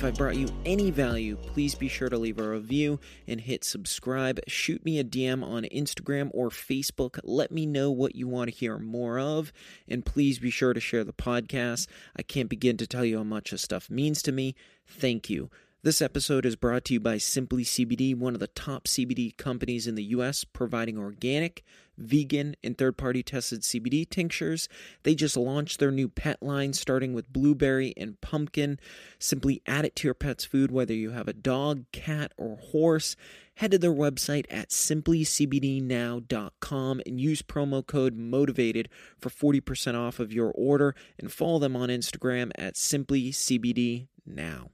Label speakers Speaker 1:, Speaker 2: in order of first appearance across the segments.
Speaker 1: If I brought you any value, please be sure to leave a review and hit subscribe. Shoot me a DM on Instagram or Facebook. Let me know what you want to hear more of. And please be sure to share the podcast. I can't begin to tell you how much this stuff means to me. Thank you. This episode is brought to you by Simply CBD, one of the top CBD companies in the US, providing organic, vegan, and third party tested CBD tinctures. They just launched their new pet line starting with blueberry and pumpkin. Simply add it to your pet's food, whether you have a dog, cat, or horse. Head to their website at simplycbdnow.com and use promo code MOTIVATED for 40% off of your order and follow them on Instagram at simplycbdnow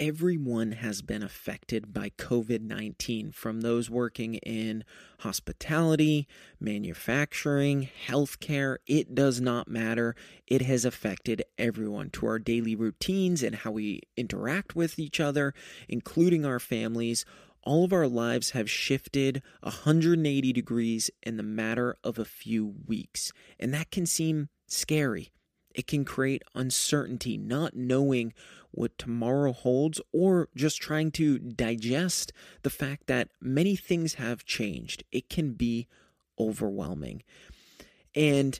Speaker 1: everyone has been affected by COVID 19, from those working in hospitality, manufacturing, healthcare. It does not matter. It has affected everyone to our daily routines and how we interact with each other, including our families. All of our lives have shifted 180 degrees in the matter of a few weeks, and that can seem scary. It can create uncertainty, not knowing what tomorrow holds, or just trying to digest the fact that many things have changed. It can be overwhelming. And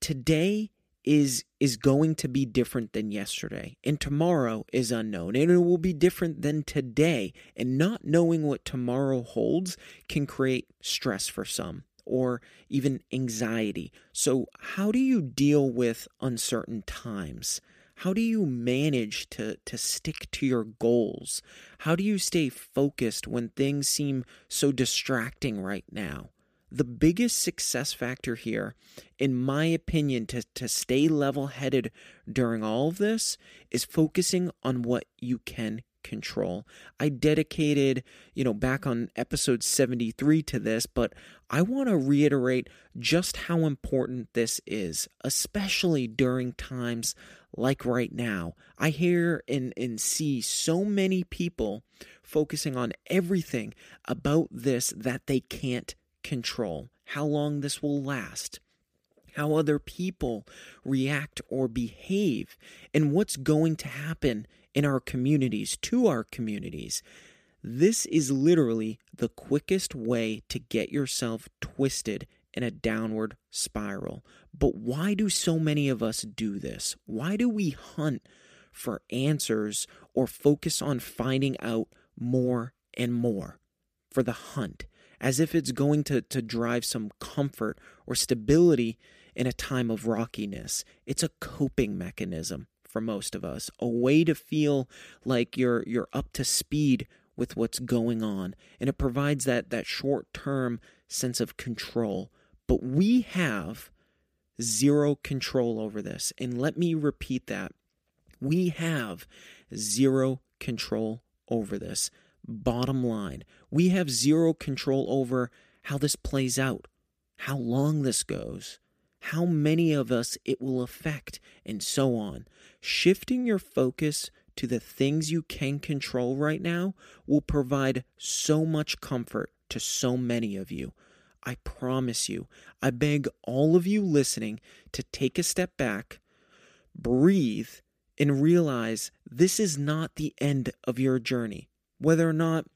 Speaker 1: today is is going to be different than yesterday and tomorrow is unknown and it will be different than today and not knowing what tomorrow holds can create stress for some or even anxiety. So, how do you deal with uncertain times? How do you manage to, to stick to your goals? How do you stay focused when things seem so distracting right now? The biggest success factor here, in my opinion, to, to stay level headed during all of this is focusing on what you can control. I dedicated, you know, back on episode 73 to this, but I want to reiterate just how important this is, especially during times like right now. I hear and, and see so many people focusing on everything about this that they can't control. How long this will last, how other people react or behave, and what's going to happen in our communities, to our communities. This is literally the quickest way to get yourself twisted in a downward spiral. But why do so many of us do this? Why do we hunt for answers or focus on finding out more and more for the hunt, as if it's going to, to drive some comfort or stability in a time of rockiness? It's a coping mechanism for most of us, a way to feel like you're you're up to speed with what's going on, and it provides that that short-term sense of control. But we have zero control over this. And let me repeat that. We have zero control over this. Bottom line, we have zero control over how this plays out, how long this goes, how many of us it will affect, and so on. Shifting your focus to the things you can control right now will provide so much comfort to so many of you. I promise you, I beg all of you listening to take a step back, breathe, and realize this is not the end of your journey. Whether or not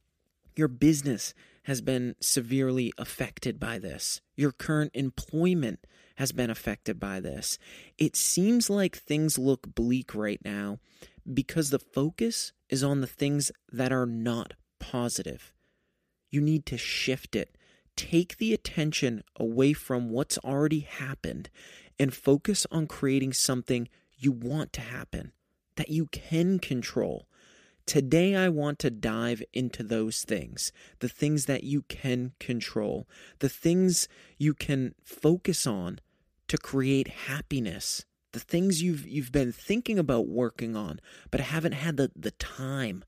Speaker 1: your business has been severely affected by this, your current employment has been affected by this. It seems like things look bleak right now because the focus is on the things that are not positive. You need to shift it. Take the attention away from what's already happened and focus on creating something you want to happen, that you can control. Today, I want to dive into those things the things that you can control, the things you can focus on to create happiness, the things you've, you've been thinking about working on, but haven't had the, the time.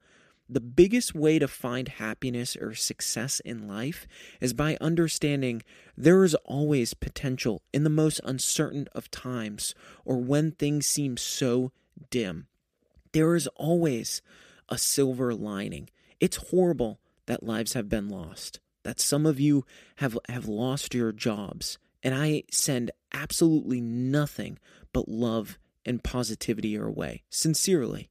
Speaker 1: The biggest way to find happiness or success in life is by understanding there is always potential in the most uncertain of times or when things seem so dim. There is always a silver lining. It's horrible that lives have been lost, that some of you have, have lost your jobs. And I send absolutely nothing but love and positivity your way, sincerely.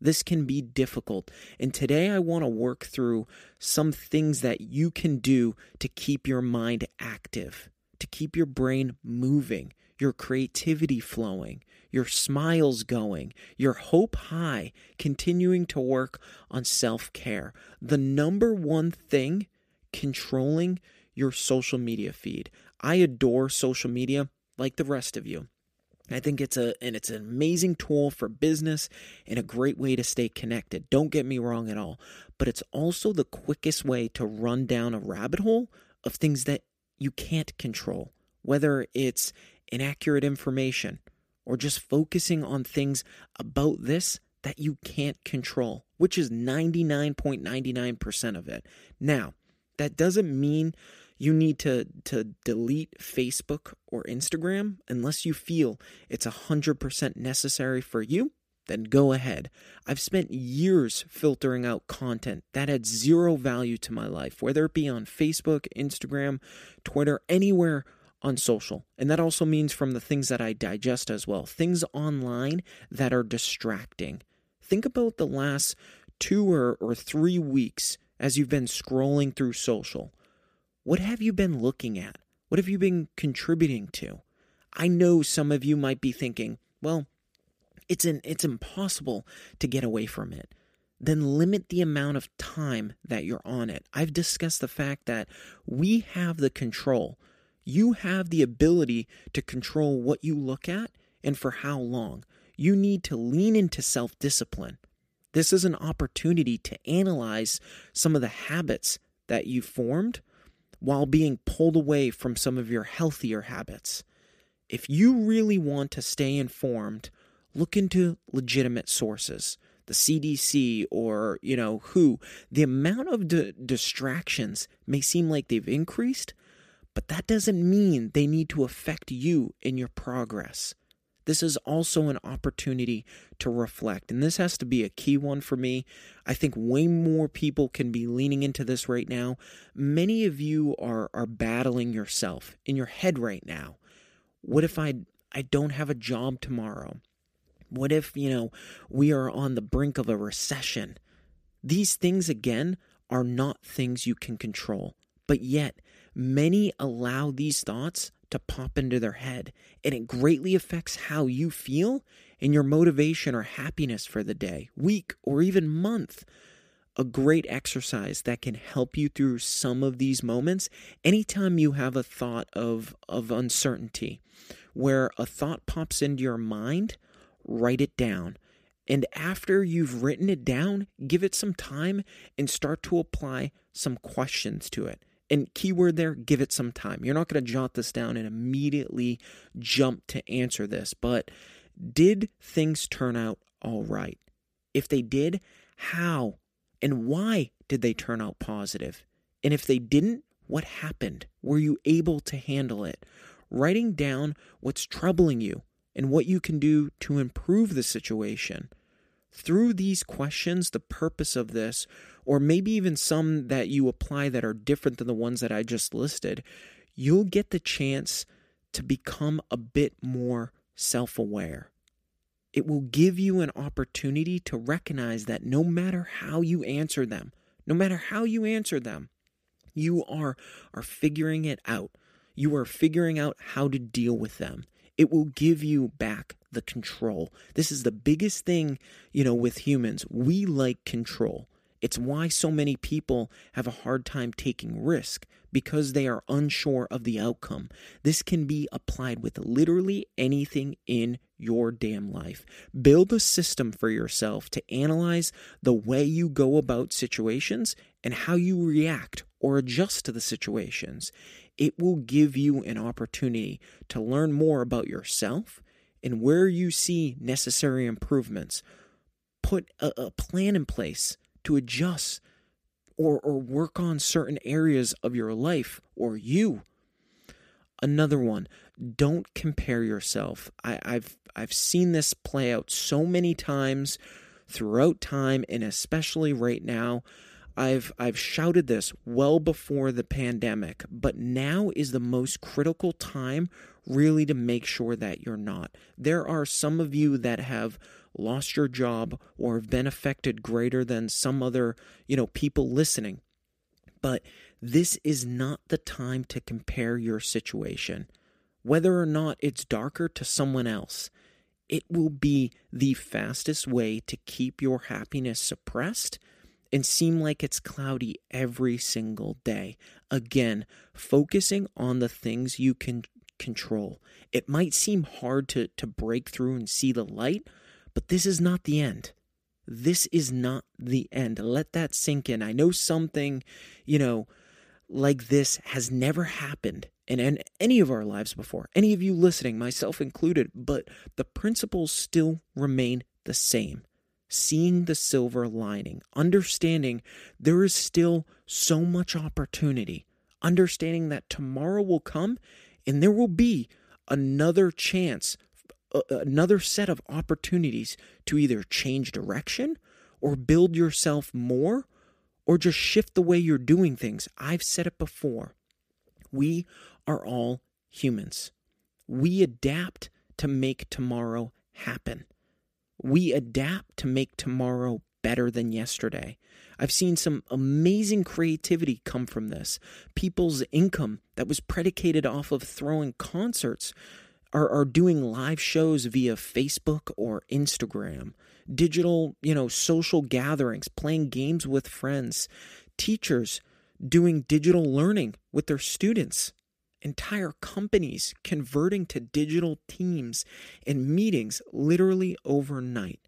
Speaker 1: This can be difficult. And today I want to work through some things that you can do to keep your mind active, to keep your brain moving, your creativity flowing, your smiles going, your hope high, continuing to work on self care. The number one thing controlling your social media feed. I adore social media like the rest of you. I think it's a and it's an amazing tool for business and a great way to stay connected. Don't get me wrong at all, but it's also the quickest way to run down a rabbit hole of things that you can't control, whether it's inaccurate information or just focusing on things about this that you can't control, which is 99.99% of it. Now, that doesn't mean you need to, to delete Facebook or Instagram unless you feel it's 100% necessary for you. Then go ahead. I've spent years filtering out content that had zero value to my life, whether it be on Facebook, Instagram, Twitter, anywhere on social. And that also means from the things that I digest as well, things online that are distracting. Think about the last two or, or three weeks as you've been scrolling through social. What have you been looking at? What have you been contributing to? I know some of you might be thinking, well, it's an, it's impossible to get away from it. Then limit the amount of time that you're on it. I've discussed the fact that we have the control. You have the ability to control what you look at and for how long. You need to lean into self discipline. This is an opportunity to analyze some of the habits that you formed while being pulled away from some of your healthier habits. If you really want to stay informed, look into legitimate sources, the CDC or, you know, WHO. The amount of di- distractions may seem like they've increased, but that doesn't mean they need to affect you in your progress. This is also an opportunity to reflect. And this has to be a key one for me. I think way more people can be leaning into this right now. Many of you are, are battling yourself in your head right now. What if I, I don't have a job tomorrow? What if, you know, we are on the brink of a recession? These things, again, are not things you can control. But yet, many allow these thoughts to pop into their head, and it greatly affects how you feel and your motivation or happiness for the day, week, or even month. A great exercise that can help you through some of these moments anytime you have a thought of, of uncertainty, where a thought pops into your mind, write it down. And after you've written it down, give it some time and start to apply some questions to it And keyword there, give it some time. You're not going to jot this down and immediately jump to answer this, but did things turn out all right? If they did, how and why did they turn out positive? And if they didn't, what happened? Were you able to handle it? Writing down what's troubling you and what you can do to improve the situation. Through these questions, the purpose of this, or maybe even some that you apply that are different than the ones that I just listed, you'll get the chance to become a bit more self aware. It will give you an opportunity to recognize that no matter how you answer them, no matter how you answer them, you are, are figuring it out. You are figuring out how to deal with them. It will give you back the control. This is the biggest thing, you know, with humans. We like control. It's why so many people have a hard time taking risk because they are unsure of the outcome. This can be applied with literally anything in your damn life. Build a system for yourself to analyze the way you go about situations and how you react or adjust to the situations. It will give you an opportunity to learn more about yourself and where you see necessary improvements. Put a, a plan in place to adjust or, or work on certain areas of your life or you. Another one, don't compare yourself. I, I've I've seen this play out so many times throughout time and especially right now. I've I've shouted this well before the pandemic, but now is the most critical time really to make sure that you're not. There are some of you that have lost your job or have been affected greater than some other, you know, people listening. But this is not the time to compare your situation. Whether or not it's darker to someone else, it will be the fastest way to keep your happiness suppressed and seem like it's cloudy every single day. Again, focusing on the things you can control. It might seem hard to, to break through and see the light, but this is not the end. This is not the end. Let that sink in. I know something, you know, like this has never happened in, in any of our lives before, any of you listening, myself included, but the principles still remain the same seeing the silver lining, understanding there is still so much opportunity, understanding that tomorrow will come and there will be another chance, another set of opportunities to either change direction or build yourself more or just shift the way you're doing things. I've said it before. We are all humans. We adapt to make tomorrow happen. We adapt to make tomorrow better than yesterday. I've seen some amazing creativity come from this. People's income that was predicated off of throwing concerts are, are doing live shows via Facebook or Instagram, digital, you know, social gatherings, playing games with friends, teachers doing digital learning with their students entire companies converting to digital teams and meetings literally overnight,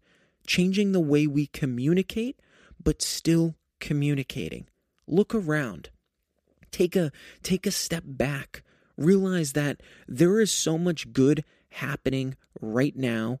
Speaker 1: changing the way we communicate, but still communicating. Look around. Take a take a step back. Realize that there is so much good happening right now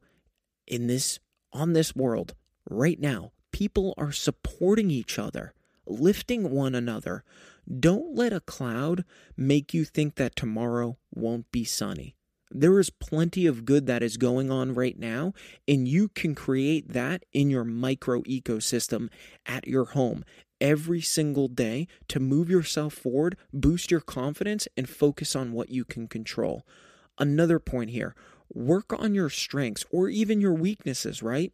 Speaker 1: in this on this world right now. People are supporting each other, lifting one another, don't let a cloud make you think that tomorrow won't be sunny. There is plenty of good that is going on right now, and you can create that in your micro ecosystem at your home every single day to move yourself forward, boost your confidence, and focus on what you can control. Another point here work on your strengths or even your weaknesses, right?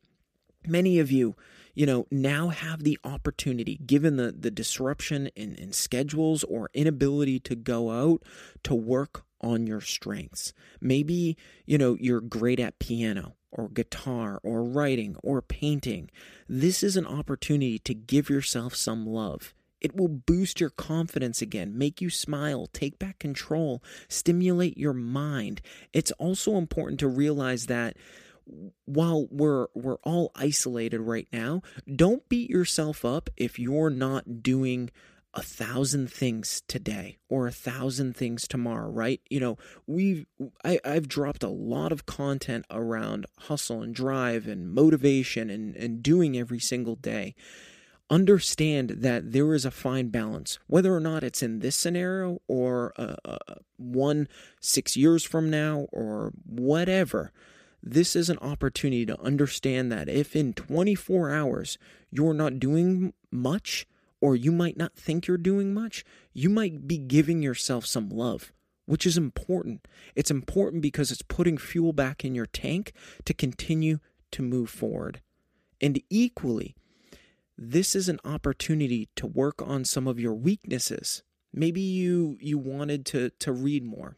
Speaker 1: Many of you you know, now have the opportunity, given the, the disruption in, in schedules or inability to go out, to work on your strengths. Maybe, you know, you're great at piano or guitar or writing or painting. This is an opportunity to give yourself some love. It will boost your confidence again, make you smile, take back control, stimulate your mind. It's also important to realize that while we're we're all isolated right now, don't beat yourself up if you're not doing a thousand things today or a thousand things tomorrow, right? You know, we've I, I've dropped a lot of content around hustle and drive and motivation and, and doing every single day. Understand that there is a fine balance, whether or not it's in this scenario or uh, uh, one six years from now or whatever. This is an opportunity to understand that if in 24 hours you're not doing much, or you might not think you're doing much, you might be giving yourself some love, which is important. It's important because it's putting fuel back in your tank to continue to move forward. And equally, this is an opportunity to work on some of your weaknesses. Maybe you you wanted to to read more.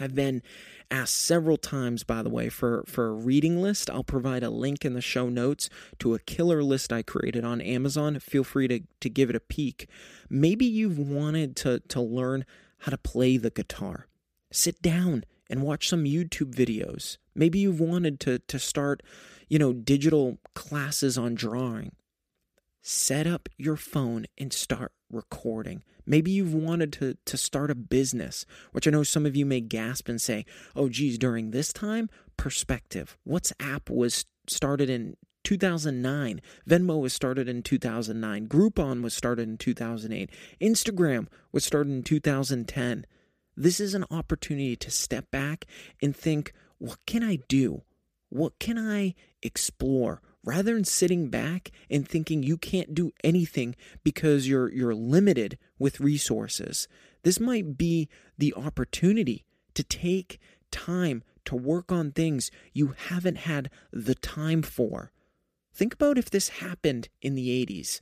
Speaker 1: I've been asked several times, by the way, for, for a reading list. I'll provide a link in the show notes to a killer list I created on Amazon. Feel free to, to give it a peek. Maybe you've wanted to, to learn how to play the guitar. Sit down and watch some YouTube videos. Maybe you've wanted to, to start, you know, digital classes on drawing. Set up your phone and start recording. Maybe you've wanted to, to start a business, which I know some of you may gasp and say, oh, geez, during this time, perspective. WhatsApp was started in 2009. Venmo was started in 2009. Groupon was started in 2008. Instagram was started in 2010. This is an opportunity to step back and think, what can I do? What can I explore? Rather than sitting back and thinking you can't do anything because you're you're limited with resources this might be the opportunity to take time to work on things you haven't had the time for. Think about if this happened in the 80s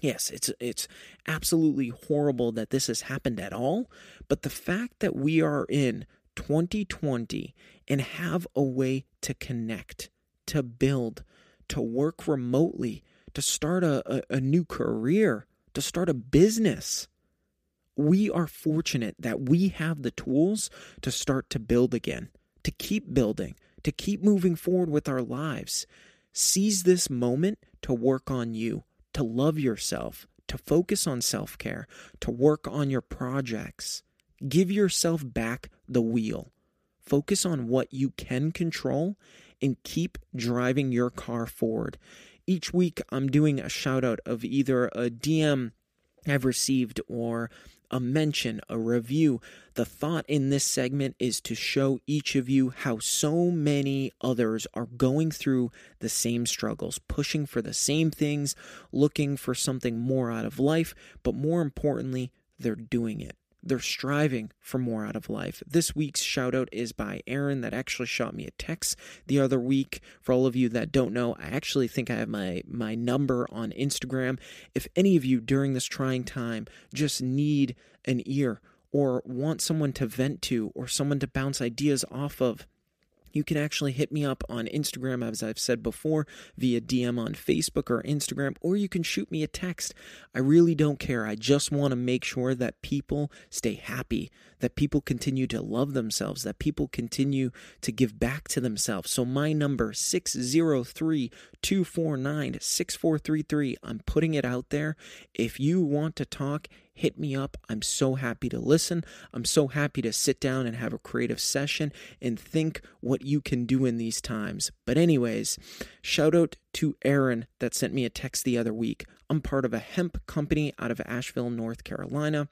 Speaker 1: Yes, it's it's absolutely horrible that this has happened at all, but the fact that we are in 2020 and have a way to connect, to build, to work remotely, to start a, a, a new career, to start a business. We are fortunate that we have the tools to start to build again, to keep building, to keep moving forward with our lives. Seize this moment to work on you, to love yourself, to focus on self care, to work on your projects. Give yourself back the wheel. Focus on what you can control and keep driving your car forward. Each week, I'm doing a shout out of either a DM I've received or a mention, a review. The thought in this segment is to show each of you how so many others are going through the same struggles, pushing for the same things, looking for something more out of life, but more importantly, they're doing it. They're striving for more out of life. This week's shout out is by Aaron, that actually shot me a text the other week. For all of you that don't know, I actually think I have my, my number on Instagram. If any of you during this trying time just need an ear or want someone to vent to or someone to bounce ideas off of, you can actually hit me up on Instagram, as I've said before, via DM on Facebook or Instagram, or you can shoot me a text. I really don't care. I just want to make sure that people stay happy, that people continue to love themselves, that people continue to give back to themselves. So my number 603-249-6433. I'm putting it out there. If you want to talk, hit me up. I'm so happy to listen. I'm so happy to sit down and have a creative session and think what you can do in these times. But, anyways, shout out to Aaron that sent me a text the other week. I'm part of a hemp company out of Asheville, North Carolina.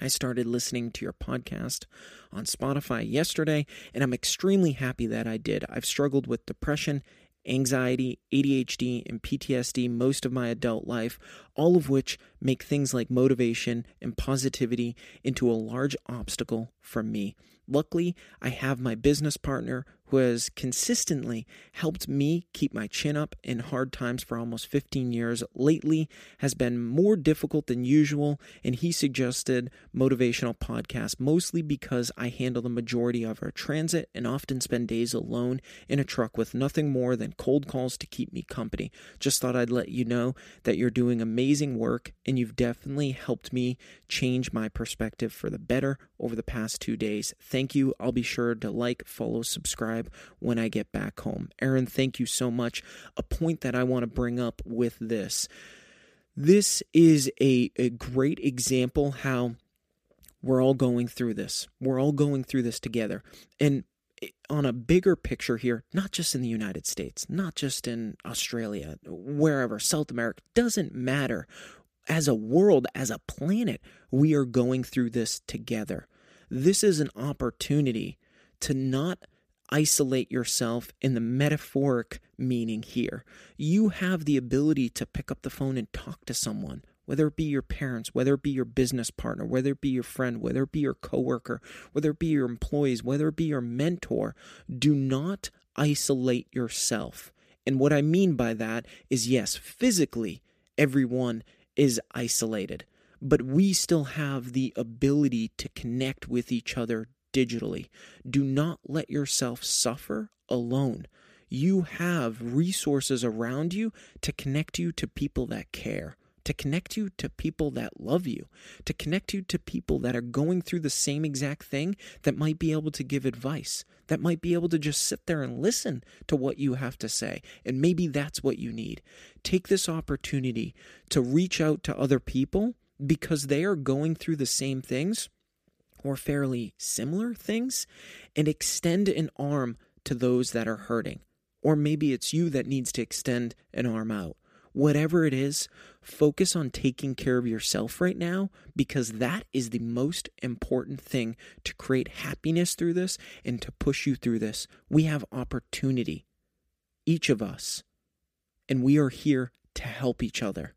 Speaker 1: I started listening to your podcast on Spotify yesterday, and I'm extremely happy that I did. I've struggled with depression anxiety, ADHD, and PTSD most of my adult life, all of which make things like motivation and positivity into a large obstacle for me. Luckily, I have my business partner who has consistently helped me keep my chin up in hard times for almost 15 years, lately has been more difficult than usual, and he suggested motivational podcasts mostly because I handle the majority of our transit and often spend days alone in a truck with nothing more than cold calls to keep me company. Just thought I'd let you know that you're doing amazing work and you've definitely helped me change my perspective for the better over the past two days. Thank you. I'll be sure to like, follow, subscribe subscribe when I get back home. Aaron, thank you so much. A point that I want to bring up with this This is a, a great example how we're all going through this. We're all going through this together. And on a bigger picture here, not just in the United States, not just in Australia, wherever, South America, doesn't matter. As a world, as a planet, we are going through this together. This is an opportunity to not isolate yourself in the metaphoric meaning here. You have the ability to pick up the phone and talk to someone whether it be your parents, whether it be your business partner, whether it be your friend, whether it be your coworker, whether it be your employees, whether it be your mentor, do not isolate yourself. And what I mean by that is yes, physically, everyone is isolated, but we still have the ability to connect with each other digitally. Do not let yourself suffer alone. You have resources around you to connect you to people that care to connect you to people that love you, to connect you to people that are going through the same exact thing that might be able to give advice, that might be able to just sit there and listen to what you have to say. And maybe that's what you need. Take this opportunity to reach out to other people because they are going through the same things or fairly similar things and extend an arm to those that are hurting. Or maybe it's you that needs to extend an arm out whatever it is, focus on taking care of yourself right now because that is the most important thing to create happiness through this and to push you through this. We have opportunity, each of us, and we are here to help each other.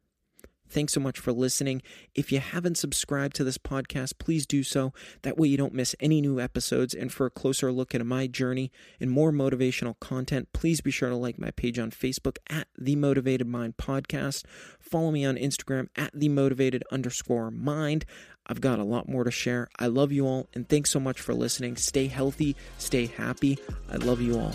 Speaker 1: Thanks so much for listening. If you haven't subscribed to this podcast, please do so. That way you don't miss any new episodes. And for a closer look at my journey and more motivational content, please be sure to like my page on Facebook at The Motivated Mind Podcast. Follow me on Instagram at The Motivated underscore mind. I've got a lot more to share. I love you all, and thanks so much for listening. Stay healthy, stay happy. I love you all.